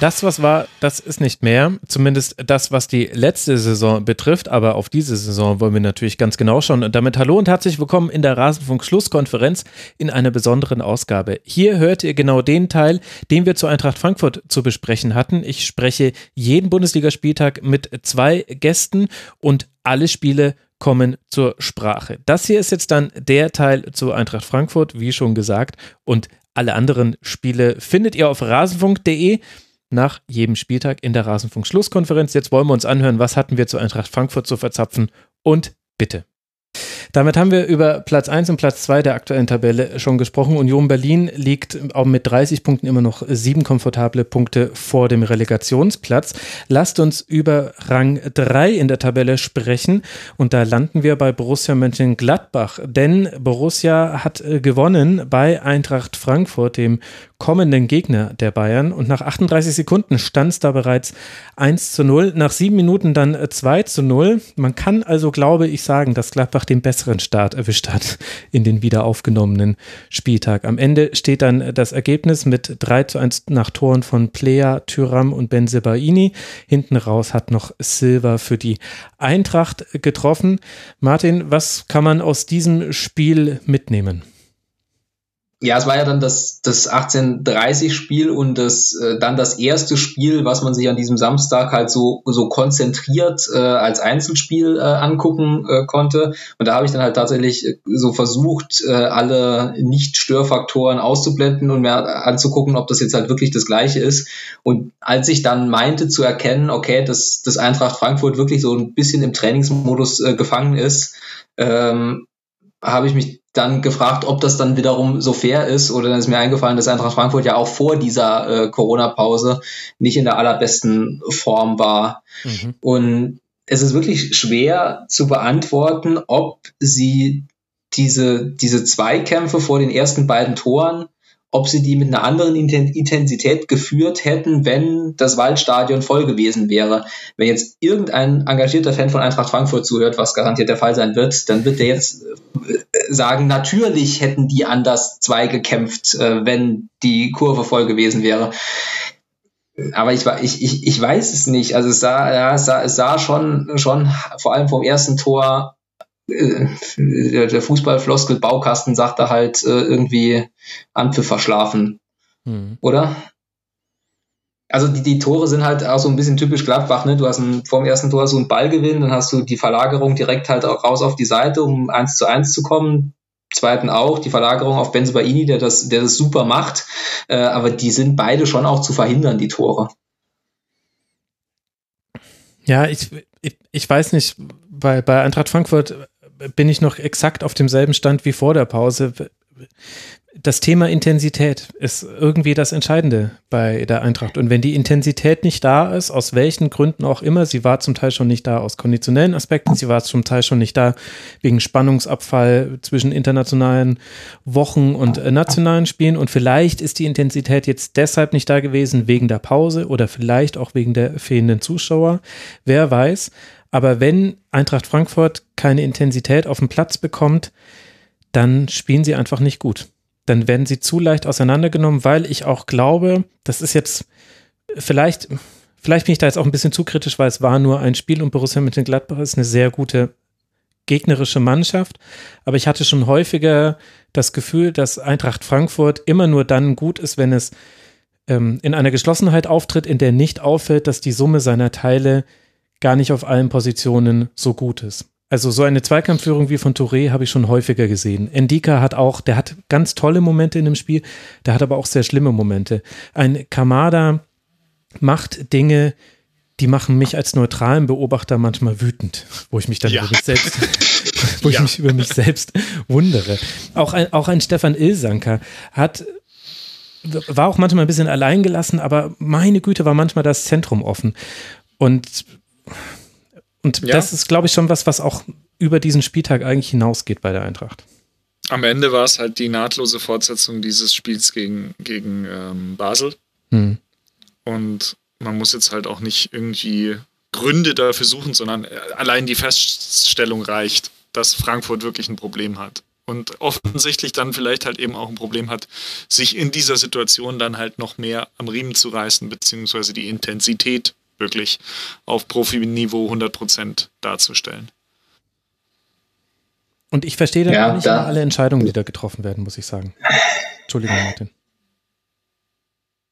Das, was war, das ist nicht mehr. Zumindest das, was die letzte Saison betrifft. Aber auf diese Saison wollen wir natürlich ganz genau schauen. Und damit hallo und herzlich willkommen in der Rasenfunk-Schlusskonferenz in einer besonderen Ausgabe. Hier hört ihr genau den Teil, den wir zu Eintracht Frankfurt zu besprechen hatten. Ich spreche jeden Bundesligaspieltag mit zwei Gästen und alle Spiele kommen zur Sprache. Das hier ist jetzt dann der Teil zu Eintracht Frankfurt, wie schon gesagt. Und alle anderen Spiele findet ihr auf rasenfunk.de nach jedem Spieltag in der Rasenfunk-Schlusskonferenz. Jetzt wollen wir uns anhören, was hatten wir zu Eintracht Frankfurt zu verzapfen und bitte. Damit haben wir über Platz 1 und Platz 2 der aktuellen Tabelle schon gesprochen. Union Berlin liegt auch mit 30 Punkten immer noch sieben komfortable Punkte vor dem Relegationsplatz. Lasst uns über Rang 3 in der Tabelle sprechen und da landen wir bei Borussia Mönchengladbach, denn Borussia hat äh, gewonnen bei Eintracht Frankfurt, dem kommenden Gegner der Bayern und nach 38 Sekunden stand es da bereits 1 zu 0, nach sieben Minuten dann 2 äh, zu 0. Man kann also, glaube ich, sagen, dass Gladbach den besseren Start erwischt hat in den wieder aufgenommenen Spieltag. Am Ende steht dann das Ergebnis mit 3 zu 1 nach Toren von Plea, Tyram und Benzebaini. Hinten raus hat noch Silva für die Eintracht getroffen. Martin, was kann man aus diesem Spiel mitnehmen? Ja, es war ja dann das, das 1830-Spiel und das äh, dann das erste Spiel, was man sich an diesem Samstag halt so, so konzentriert äh, als Einzelspiel äh, angucken äh, konnte. Und da habe ich dann halt tatsächlich äh, so versucht, äh, alle Nicht-Störfaktoren auszublenden und mir anzugucken, ob das jetzt halt wirklich das gleiche ist. Und als ich dann meinte zu erkennen, okay, dass das Eintracht Frankfurt wirklich so ein bisschen im Trainingsmodus äh, gefangen ist, ähm, habe ich mich dann gefragt, ob das dann wiederum so fair ist. Oder dann ist mir eingefallen, dass Eintracht Frankfurt ja auch vor dieser äh, Corona-Pause nicht in der allerbesten Form war. Mhm. Und es ist wirklich schwer zu beantworten, ob sie diese, diese Zweikämpfe vor den ersten beiden Toren ob sie die mit einer anderen Intensität geführt hätten, wenn das Waldstadion voll gewesen wäre. Wenn jetzt irgendein engagierter Fan von Eintracht Frankfurt zuhört, was garantiert der Fall sein wird, dann wird der jetzt äh, sagen, natürlich hätten die anders zwei gekämpft, äh, wenn die Kurve voll gewesen wäre. Aber ich, ich, ich, ich weiß es nicht. Also es sah, ja, es sah, es sah schon, schon vor allem vom ersten Tor äh, der Fußballfloskel Baukasten sagt da halt äh, irgendwie Anpfiff verschlafen. Mhm. Oder? Also die, die Tore sind halt auch so ein bisschen typisch Gladbach, ne? Du hast ein, vorm ersten Tor so einen Ballgewinn, dann hast du die Verlagerung direkt halt auch raus auf die Seite, um eins zu eins zu kommen. Zweiten auch, die Verlagerung auf Benzebaini, der das, der das super macht. Äh, aber die sind beide schon auch zu verhindern, die Tore. Ja, ich, ich, ich weiß nicht, bei, bei Eintracht Frankfurt bin ich noch exakt auf demselben Stand wie vor der Pause. Das Thema Intensität ist irgendwie das Entscheidende bei der Eintracht. Und wenn die Intensität nicht da ist, aus welchen Gründen auch immer, sie war zum Teil schon nicht da aus konditionellen Aspekten, sie war zum Teil schon nicht da wegen Spannungsabfall zwischen internationalen Wochen und äh, nationalen Spielen. Und vielleicht ist die Intensität jetzt deshalb nicht da gewesen wegen der Pause oder vielleicht auch wegen der fehlenden Zuschauer. Wer weiß. Aber wenn Eintracht Frankfurt keine Intensität auf dem Platz bekommt, dann spielen sie einfach nicht gut. Dann werden sie zu leicht auseinandergenommen, weil ich auch glaube, das ist jetzt vielleicht, vielleicht bin ich da jetzt auch ein bisschen zu kritisch, weil es war nur ein Spiel und Borussia mit den Gladbach ist eine sehr gute gegnerische Mannschaft. Aber ich hatte schon häufiger das Gefühl, dass Eintracht Frankfurt immer nur dann gut ist, wenn es ähm, in einer Geschlossenheit auftritt, in der nicht auffällt, dass die Summe seiner Teile gar nicht auf allen Positionen so gut ist. Also so eine Zweikampfführung wie von Touré habe ich schon häufiger gesehen. Endika hat auch, der hat ganz tolle Momente in dem Spiel, der hat aber auch sehr schlimme Momente. Ein Kamada macht Dinge, die machen mich als neutralen Beobachter manchmal wütend, wo ich mich dann ja. über mich selbst, wo ja. ich mich über mich selbst wundere. Auch ein, auch ein Stefan Ilsanker hat war auch manchmal ein bisschen alleingelassen, aber meine Güte war manchmal das Zentrum offen. Und und ja. das ist, glaube ich, schon was, was auch über diesen Spieltag eigentlich hinausgeht bei der Eintracht. am Ende war es halt die nahtlose Fortsetzung dieses Spiels gegen, gegen ähm, Basel. Hm. Und man muss jetzt halt auch nicht irgendwie Gründe dafür suchen, sondern äh, allein die Feststellung reicht, dass Frankfurt wirklich ein Problem hat. Und offensichtlich dann vielleicht halt eben auch ein Problem hat, sich in dieser Situation dann halt noch mehr am Riemen zu reißen, beziehungsweise die Intensität wirklich auf Profiniveau 100 Prozent darzustellen. Und ich verstehe da ja, nicht da, alle Entscheidungen, die da getroffen werden, muss ich sagen. Entschuldigung, Martin.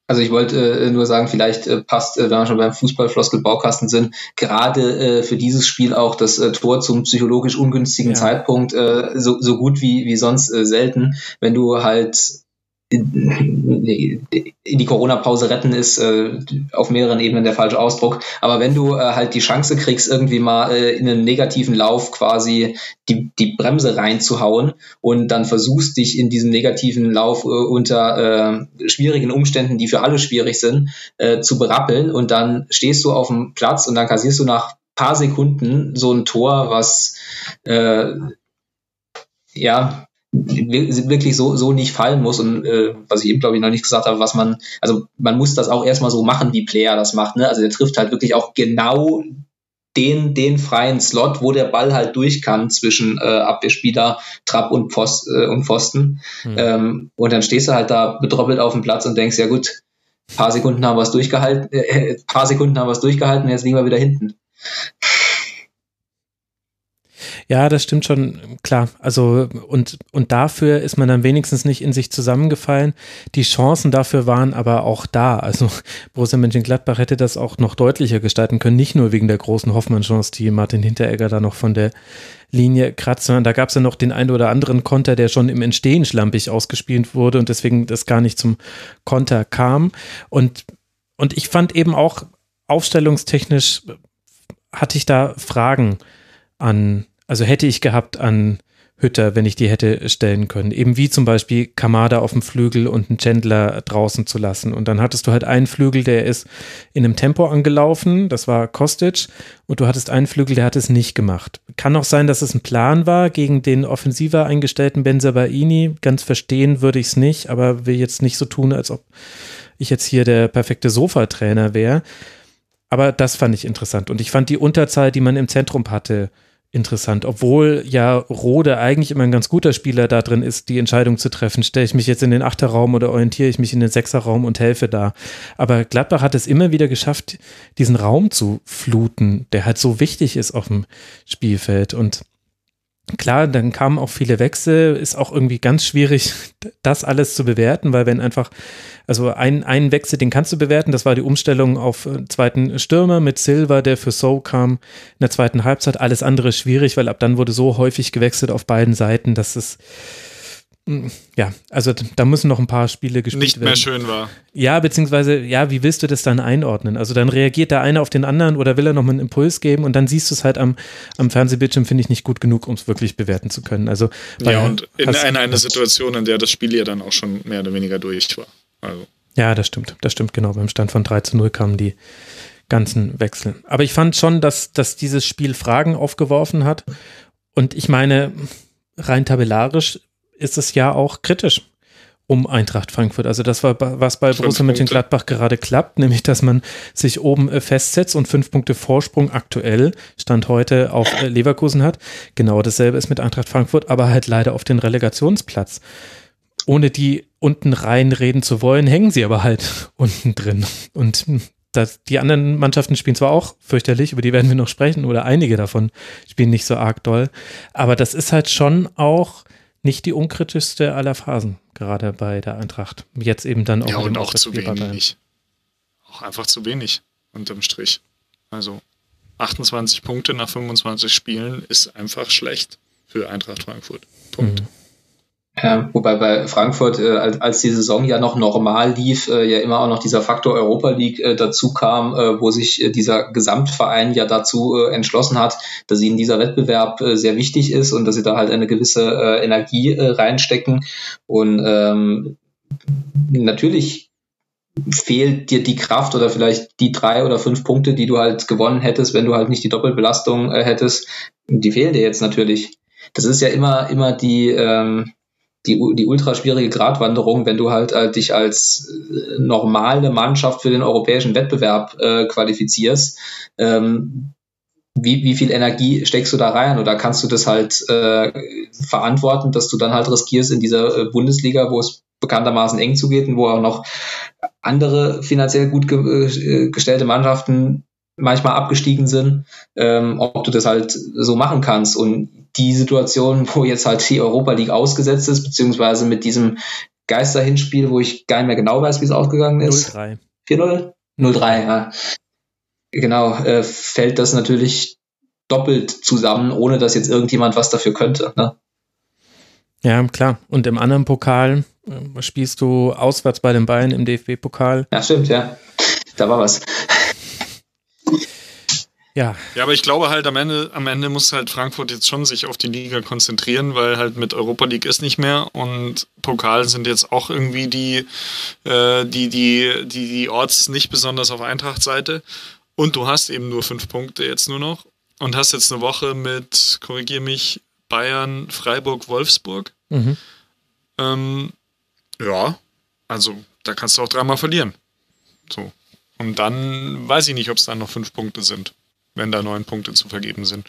Also ich wollte äh, nur sagen, vielleicht äh, passt, äh, wenn wir schon beim Fußballfloskel-Baukasten sind, gerade äh, für dieses Spiel auch das äh, Tor zum psychologisch ungünstigen ja. Zeitpunkt äh, so, so gut wie, wie sonst äh, selten, wenn du halt die Corona-Pause retten ist äh, auf mehreren Ebenen der falsche Ausdruck. Aber wenn du äh, halt die Chance kriegst, irgendwie mal äh, in einen negativen Lauf quasi die, die Bremse reinzuhauen und dann versuchst dich in diesem negativen Lauf äh, unter äh, schwierigen Umständen, die für alle schwierig sind, äh, zu berappeln und dann stehst du auf dem Platz und dann kassierst du nach paar Sekunden so ein Tor, was ja wirklich so, so nicht fallen muss und äh, was ich eben glaube ich noch nicht gesagt habe, was man, also man muss das auch erstmal so machen, wie Player das macht, ne? Also der trifft halt wirklich auch genau den, den freien Slot, wo der Ball halt durch kann zwischen äh, Abwehrspieler, Trapp und, Post, äh, und Pfosten. Mhm. Ähm, und dann stehst du halt da bedroppelt auf dem Platz und denkst, ja gut, paar Sekunden haben wir es durchgehalten, äh, paar Sekunden haben wir es durchgehalten, jetzt liegen wir wieder hinten. Ja, das stimmt schon, klar. Also, und, und dafür ist man dann wenigstens nicht in sich zusammengefallen. Die Chancen dafür waren aber auch da. Also, Borussia Mönchengladbach hätte das auch noch deutlicher gestalten können. Nicht nur wegen der großen Hoffmann-Chance, die Martin Hinteregger da noch von der Linie kratzt, sondern da gab es ja noch den einen oder anderen Konter, der schon im Entstehen schlampig ausgespielt wurde und deswegen das gar nicht zum Konter kam. Und, und ich fand eben auch aufstellungstechnisch hatte ich da Fragen an also hätte ich gehabt an Hütter, wenn ich die hätte stellen können. Eben wie zum Beispiel Kamada auf dem Flügel und einen Chandler draußen zu lassen. Und dann hattest du halt einen Flügel, der ist in einem Tempo angelaufen, das war Kostic, und du hattest einen Flügel, der hat es nicht gemacht. Kann auch sein, dass es ein Plan war gegen den offensiver eingestellten Benzabaini. Ganz verstehen würde ich es nicht, aber will jetzt nicht so tun, als ob ich jetzt hier der perfekte Sofatrainer wäre. Aber das fand ich interessant. Und ich fand die Unterzahl, die man im Zentrum hatte, interessant. Obwohl ja Rode eigentlich immer ein ganz guter Spieler da drin ist, die Entscheidung zu treffen. Stelle ich mich jetzt in den Achterraum oder orientiere ich mich in den Sechserraum und helfe da. Aber Gladbach hat es immer wieder geschafft, diesen Raum zu fluten, der halt so wichtig ist auf dem Spielfeld. Und Klar, dann kamen auch viele Wechsel, ist auch irgendwie ganz schwierig, das alles zu bewerten, weil wenn einfach, also ein, einen Wechsel, den kannst du bewerten, das war die Umstellung auf äh, zweiten Stürmer mit Silva, der für So kam in der zweiten Halbzeit. Alles andere schwierig, weil ab dann wurde so häufig gewechselt auf beiden Seiten, dass es ja, also da müssen noch ein paar Spiele gespielt Nicht werden. Nicht mehr schön war. Ja, beziehungsweise, ja, wie willst du das dann einordnen? Also dann reagiert der eine auf den anderen oder will er nochmal einen Impuls geben und dann siehst du es halt am, am Fernsehbildschirm, finde ich, nicht gut genug, um es wirklich bewerten zu können. Also, ja, und in einer, einer Situation, in der das Spiel ja dann auch schon mehr oder weniger durch war. Also. Ja, das stimmt, das stimmt genau. Beim Stand von 3 zu 0 kamen die ganzen Wechsel. Aber ich fand schon, dass, dass dieses Spiel Fragen aufgeworfen hat. Und ich meine, rein tabellarisch ist es ja auch kritisch um Eintracht Frankfurt. Also das war, was bei Borussia Mönchengladbach gerade klappt, nämlich dass man sich oben äh, festsetzt und fünf Punkte Vorsprung aktuell, Stand heute, auf äh, Leverkusen hat. Genau dasselbe ist mit Eintracht Frankfurt, aber halt leider auf den Relegationsplatz. Ohne die unten reinreden zu wollen, hängen sie aber halt unten drin. Und das, die anderen Mannschaften spielen zwar auch fürchterlich, über die werden wir noch sprechen, oder einige davon spielen nicht so arg doll, aber das ist halt schon auch nicht die unkritischste aller Phasen, gerade bei der Eintracht. Jetzt eben dann auch. Ja, und auch zu wenig. Auch einfach zu wenig, unterm Strich. Also 28 Punkte nach 25 Spielen ist einfach schlecht für Eintracht Frankfurt. Punkt. Mhm. Ja, wobei bei Frankfurt, äh, als, als die Saison ja noch normal lief, äh, ja immer auch noch dieser Faktor Europa League äh, dazu kam, äh, wo sich äh, dieser Gesamtverein ja dazu äh, entschlossen hat, dass ihnen dieser Wettbewerb äh, sehr wichtig ist und dass sie da halt eine gewisse äh, Energie äh, reinstecken. Und ähm, natürlich fehlt dir die Kraft oder vielleicht die drei oder fünf Punkte, die du halt gewonnen hättest, wenn du halt nicht die Doppelbelastung äh, hättest, die fehlen dir jetzt natürlich. Das ist ja immer, immer die, ähm, die, die ultra schwierige Gratwanderung, wenn du halt äh, dich als äh, normale Mannschaft für den europäischen Wettbewerb äh, qualifizierst. Ähm, wie, wie viel Energie steckst du da rein oder kannst du das halt äh, verantworten, dass du dann halt riskierst in dieser äh, Bundesliga, wo es bekanntermaßen eng zugeht und wo auch noch andere finanziell gut ge äh, gestellte Mannschaften manchmal abgestiegen sind, ähm, ob du das halt so machen kannst. Und die Situation, wo jetzt halt die Europa League ausgesetzt ist, beziehungsweise mit diesem Geisterhinspiel, wo ich gar nicht mehr genau weiß, wie es ausgegangen ist. 0-3. 4-0? 0-3, ja. Genau, äh, fällt das natürlich doppelt zusammen, ohne dass jetzt irgendjemand was dafür könnte. Ne? Ja, klar. Und im anderen Pokal äh, spielst du auswärts bei den Bayern im DFB-Pokal. Ja, stimmt, ja. Da war was. Ja. Ja, aber ich glaube halt am Ende, am Ende muss halt Frankfurt jetzt schon sich auf die Liga konzentrieren, weil halt mit Europa League ist nicht mehr und Pokal sind jetzt auch irgendwie die, äh, die, die, die, die Orts nicht besonders auf Eintracht-Seite. Und du hast eben nur fünf Punkte jetzt nur noch und hast jetzt eine Woche mit, korrigier mich, Bayern, Freiburg, Wolfsburg. Mhm. Ähm, ja, also da kannst du auch dreimal verlieren. So. Und dann weiß ich nicht, ob es dann noch fünf Punkte sind wenn da neun Punkte zu vergeben sind.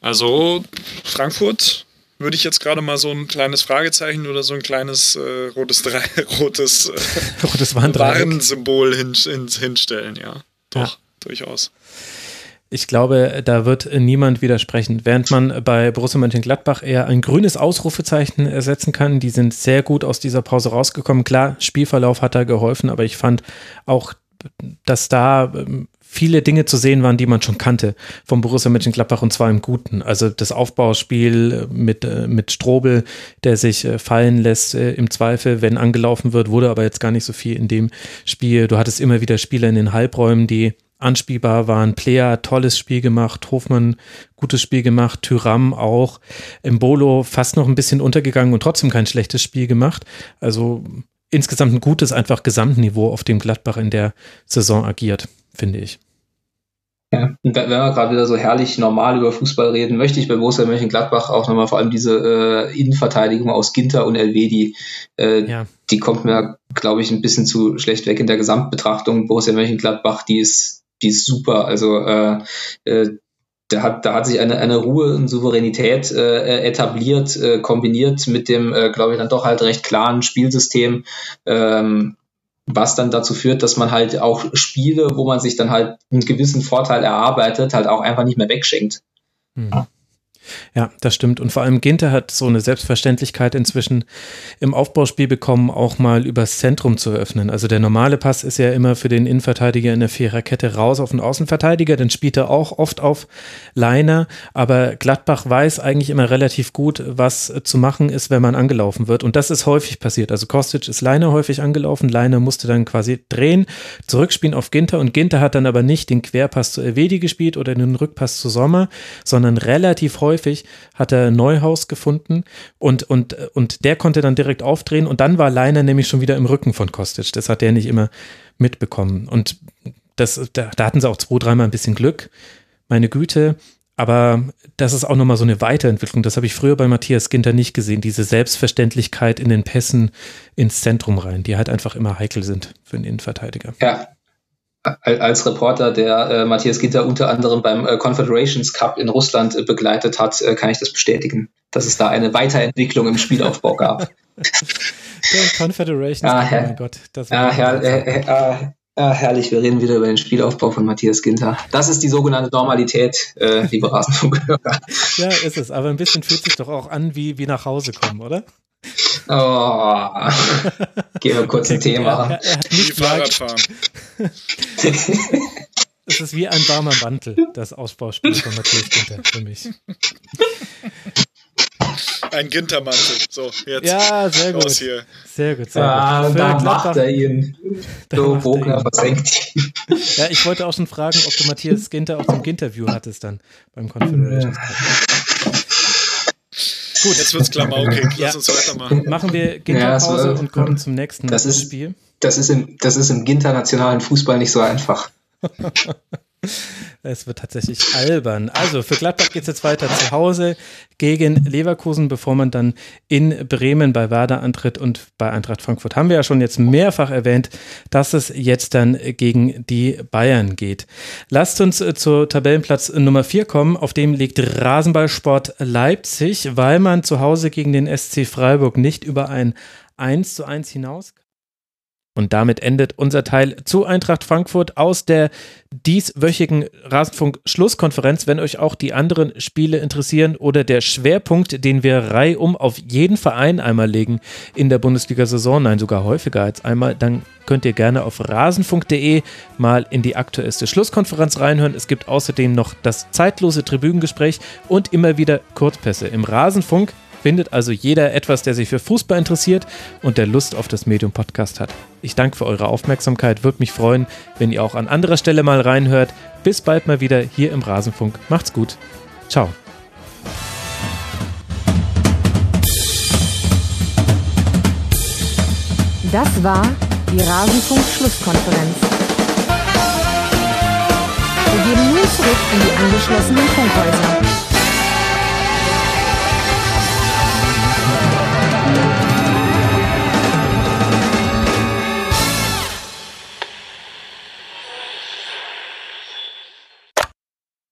Also Frankfurt würde ich jetzt gerade mal so ein kleines Fragezeichen oder so ein kleines äh, rotes, Drei, rotes, äh, rotes Warnsymbol hin, hin, hinstellen, ja. Doch, ja. durchaus. Ich glaube, da wird niemand widersprechen. Während man bei Borussia Mönchengladbach eher ein grünes Ausrufezeichen ersetzen kann, die sind sehr gut aus dieser Pause rausgekommen. Klar, Spielverlauf hat da geholfen, aber ich fand auch, dass da ähm, viele Dinge zu sehen waren, die man schon kannte vom Borussia Mönchengladbach und zwar im Guten. Also das Aufbauspiel mit, äh, mit Strobel, der sich äh, fallen lässt äh, im Zweifel, wenn angelaufen wird, wurde aber jetzt gar nicht so viel in dem Spiel. Du hattest immer wieder Spieler in den Halbräumen, die anspielbar waren. Player, tolles Spiel gemacht. Hofmann, gutes Spiel gemacht. Tyram auch. Mbolo fast noch ein bisschen untergegangen und trotzdem kein schlechtes Spiel gemacht. Also insgesamt ein gutes, einfach Gesamtniveau, auf dem Gladbach in der Saison agiert finde ich. Ja, und wenn wir gerade wieder so herrlich normal über Fußball reden, möchte ich bei Borussia Mönchengladbach auch nochmal vor allem diese äh, Innenverteidigung aus Ginter und Elvedi, äh, ja. die kommt mir, glaube ich, ein bisschen zu schlecht weg in der Gesamtbetrachtung. Borussia Mönchengladbach, die ist, die ist super. Also äh, äh, da hat, da hat sich eine, eine Ruhe und Souveränität äh, etabliert, äh, kombiniert mit dem, äh, glaube ich, dann doch halt recht klaren Spielsystem. Ähm, was dann dazu führt, dass man halt auch Spiele, wo man sich dann halt einen gewissen Vorteil erarbeitet, halt auch einfach nicht mehr wegschenkt. Mhm. Ja, das stimmt. Und vor allem Ginter hat so eine Selbstverständlichkeit inzwischen im Aufbauspiel bekommen, auch mal übers Zentrum zu öffnen. Also der normale Pass ist ja immer für den Innenverteidiger in der Viererkette raus auf den Außenverteidiger. Dann spielt er auch oft auf Leiner. Aber Gladbach weiß eigentlich immer relativ gut, was zu machen ist, wenn man angelaufen wird. Und das ist häufig passiert. Also Kostic ist Leiner häufig angelaufen. Leiner musste dann quasi drehen, zurückspielen auf Ginter. Und Ginter hat dann aber nicht den Querpass zu Elvedi gespielt oder den Rückpass zu Sommer, sondern relativ häufig häufig, hat er Neuhaus gefunden und, und, und der konnte dann direkt aufdrehen und dann war Leiner nämlich schon wieder im Rücken von Kostic. Das hat der nicht immer mitbekommen. Und das, da, da hatten sie auch zwei, dreimal ein bisschen Glück. Meine Güte. Aber das ist auch nochmal so eine Weiterentwicklung. Das habe ich früher bei Matthias Ginter nicht gesehen. Diese Selbstverständlichkeit in den Pässen ins Zentrum rein, die halt einfach immer heikel sind für einen Innenverteidiger. Ja, als Reporter, der äh, Matthias Gitter unter anderem beim äh, Confederations Cup in Russland äh, begleitet hat, äh, kann ich das bestätigen, dass es da eine Weiterentwicklung im Spielaufbau gab. Der Confederations ah, Cup, oh mein Gott. Das war ah, her äh, äh, ah, herrlich, wir reden wieder über den Spielaufbau von Matthias Ginter. Das ist die sogenannte Normalität, liebe Rasenfunkhörer. ja, ist es, aber ein bisschen fühlt sich doch auch an wie, wie nach Hause kommen, oder? Oh. Gehen wir kurz ein Thema. Er, er hat nicht Fahrradfahren. es ist wie ein warmer Mantel, das Ausbauspiel von Matthias Ginter für mich. Ein Gintermantel. So, jetzt. Ja, sehr gut. Hier. Sehr gut, sehr ah, gut. Da macht er ihn. So, Bogner versenkt. Ja, ich wollte auch schon fragen, ob du Matthias Ginter auch zum Ginterview hattest dann beim Confederations Cup. Gut. Jetzt wird's klamaukig. Lass uns weitermachen. Machen wir Ginterpause ja, und kommen zum nächsten das ist, Spiel. Das ist im, das ist im internationalen Fußball nicht so einfach. Es wird tatsächlich albern. Also für Gladbach geht es jetzt weiter zu Hause gegen Leverkusen, bevor man dann in Bremen bei Werder antritt und bei Eintracht Frankfurt haben wir ja schon jetzt mehrfach erwähnt, dass es jetzt dann gegen die Bayern geht. Lasst uns äh, zur Tabellenplatz Nummer 4 kommen, auf dem liegt Rasenballsport Leipzig, weil man zu Hause gegen den SC Freiburg nicht über ein 1 zu 1 hinaus und damit endet unser Teil zu Eintracht Frankfurt aus der dieswöchigen Rasenfunk-Schlusskonferenz. Wenn euch auch die anderen Spiele interessieren oder der Schwerpunkt, den wir reihum auf jeden Verein einmal legen in der Bundesliga-Saison, nein, sogar häufiger als einmal, dann könnt ihr gerne auf rasenfunk.de mal in die aktuellste Schlusskonferenz reinhören. Es gibt außerdem noch das zeitlose Tribünengespräch und immer wieder Kurzpässe im Rasenfunk findet also jeder etwas, der sich für Fußball interessiert und der Lust auf das Medium Podcast hat. Ich danke für eure Aufmerksamkeit, würde mich freuen, wenn ihr auch an anderer Stelle mal reinhört. Bis bald mal wieder hier im Rasenfunk. Macht's gut. Ciao. Das war die Rasenfunk-Schlusskonferenz. Wir gehen nun zurück in die angeschlossenen Funkhäuser.